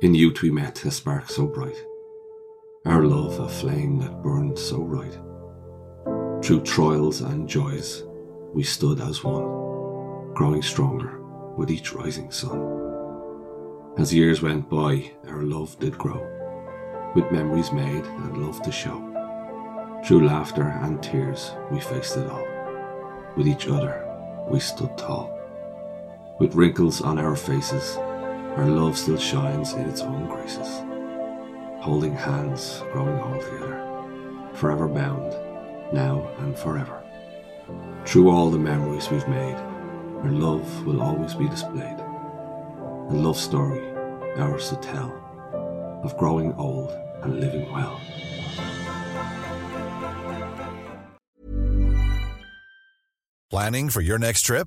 In youth we met a spark so bright, our love a flame that burned so right. Through trials and joys, we stood as one, growing stronger with each rising sun. As years went by, our love did grow, with memories made and love to show. Through laughter and tears, we faced it all. With each other, we stood tall. With wrinkles on our faces, our love still shines in its own graces. Holding hands, growing old together, forever bound, now and forever. Through all the memories we've made, our love will always be displayed. A love story, ours to tell, of growing old and living well. Planning for your next trip?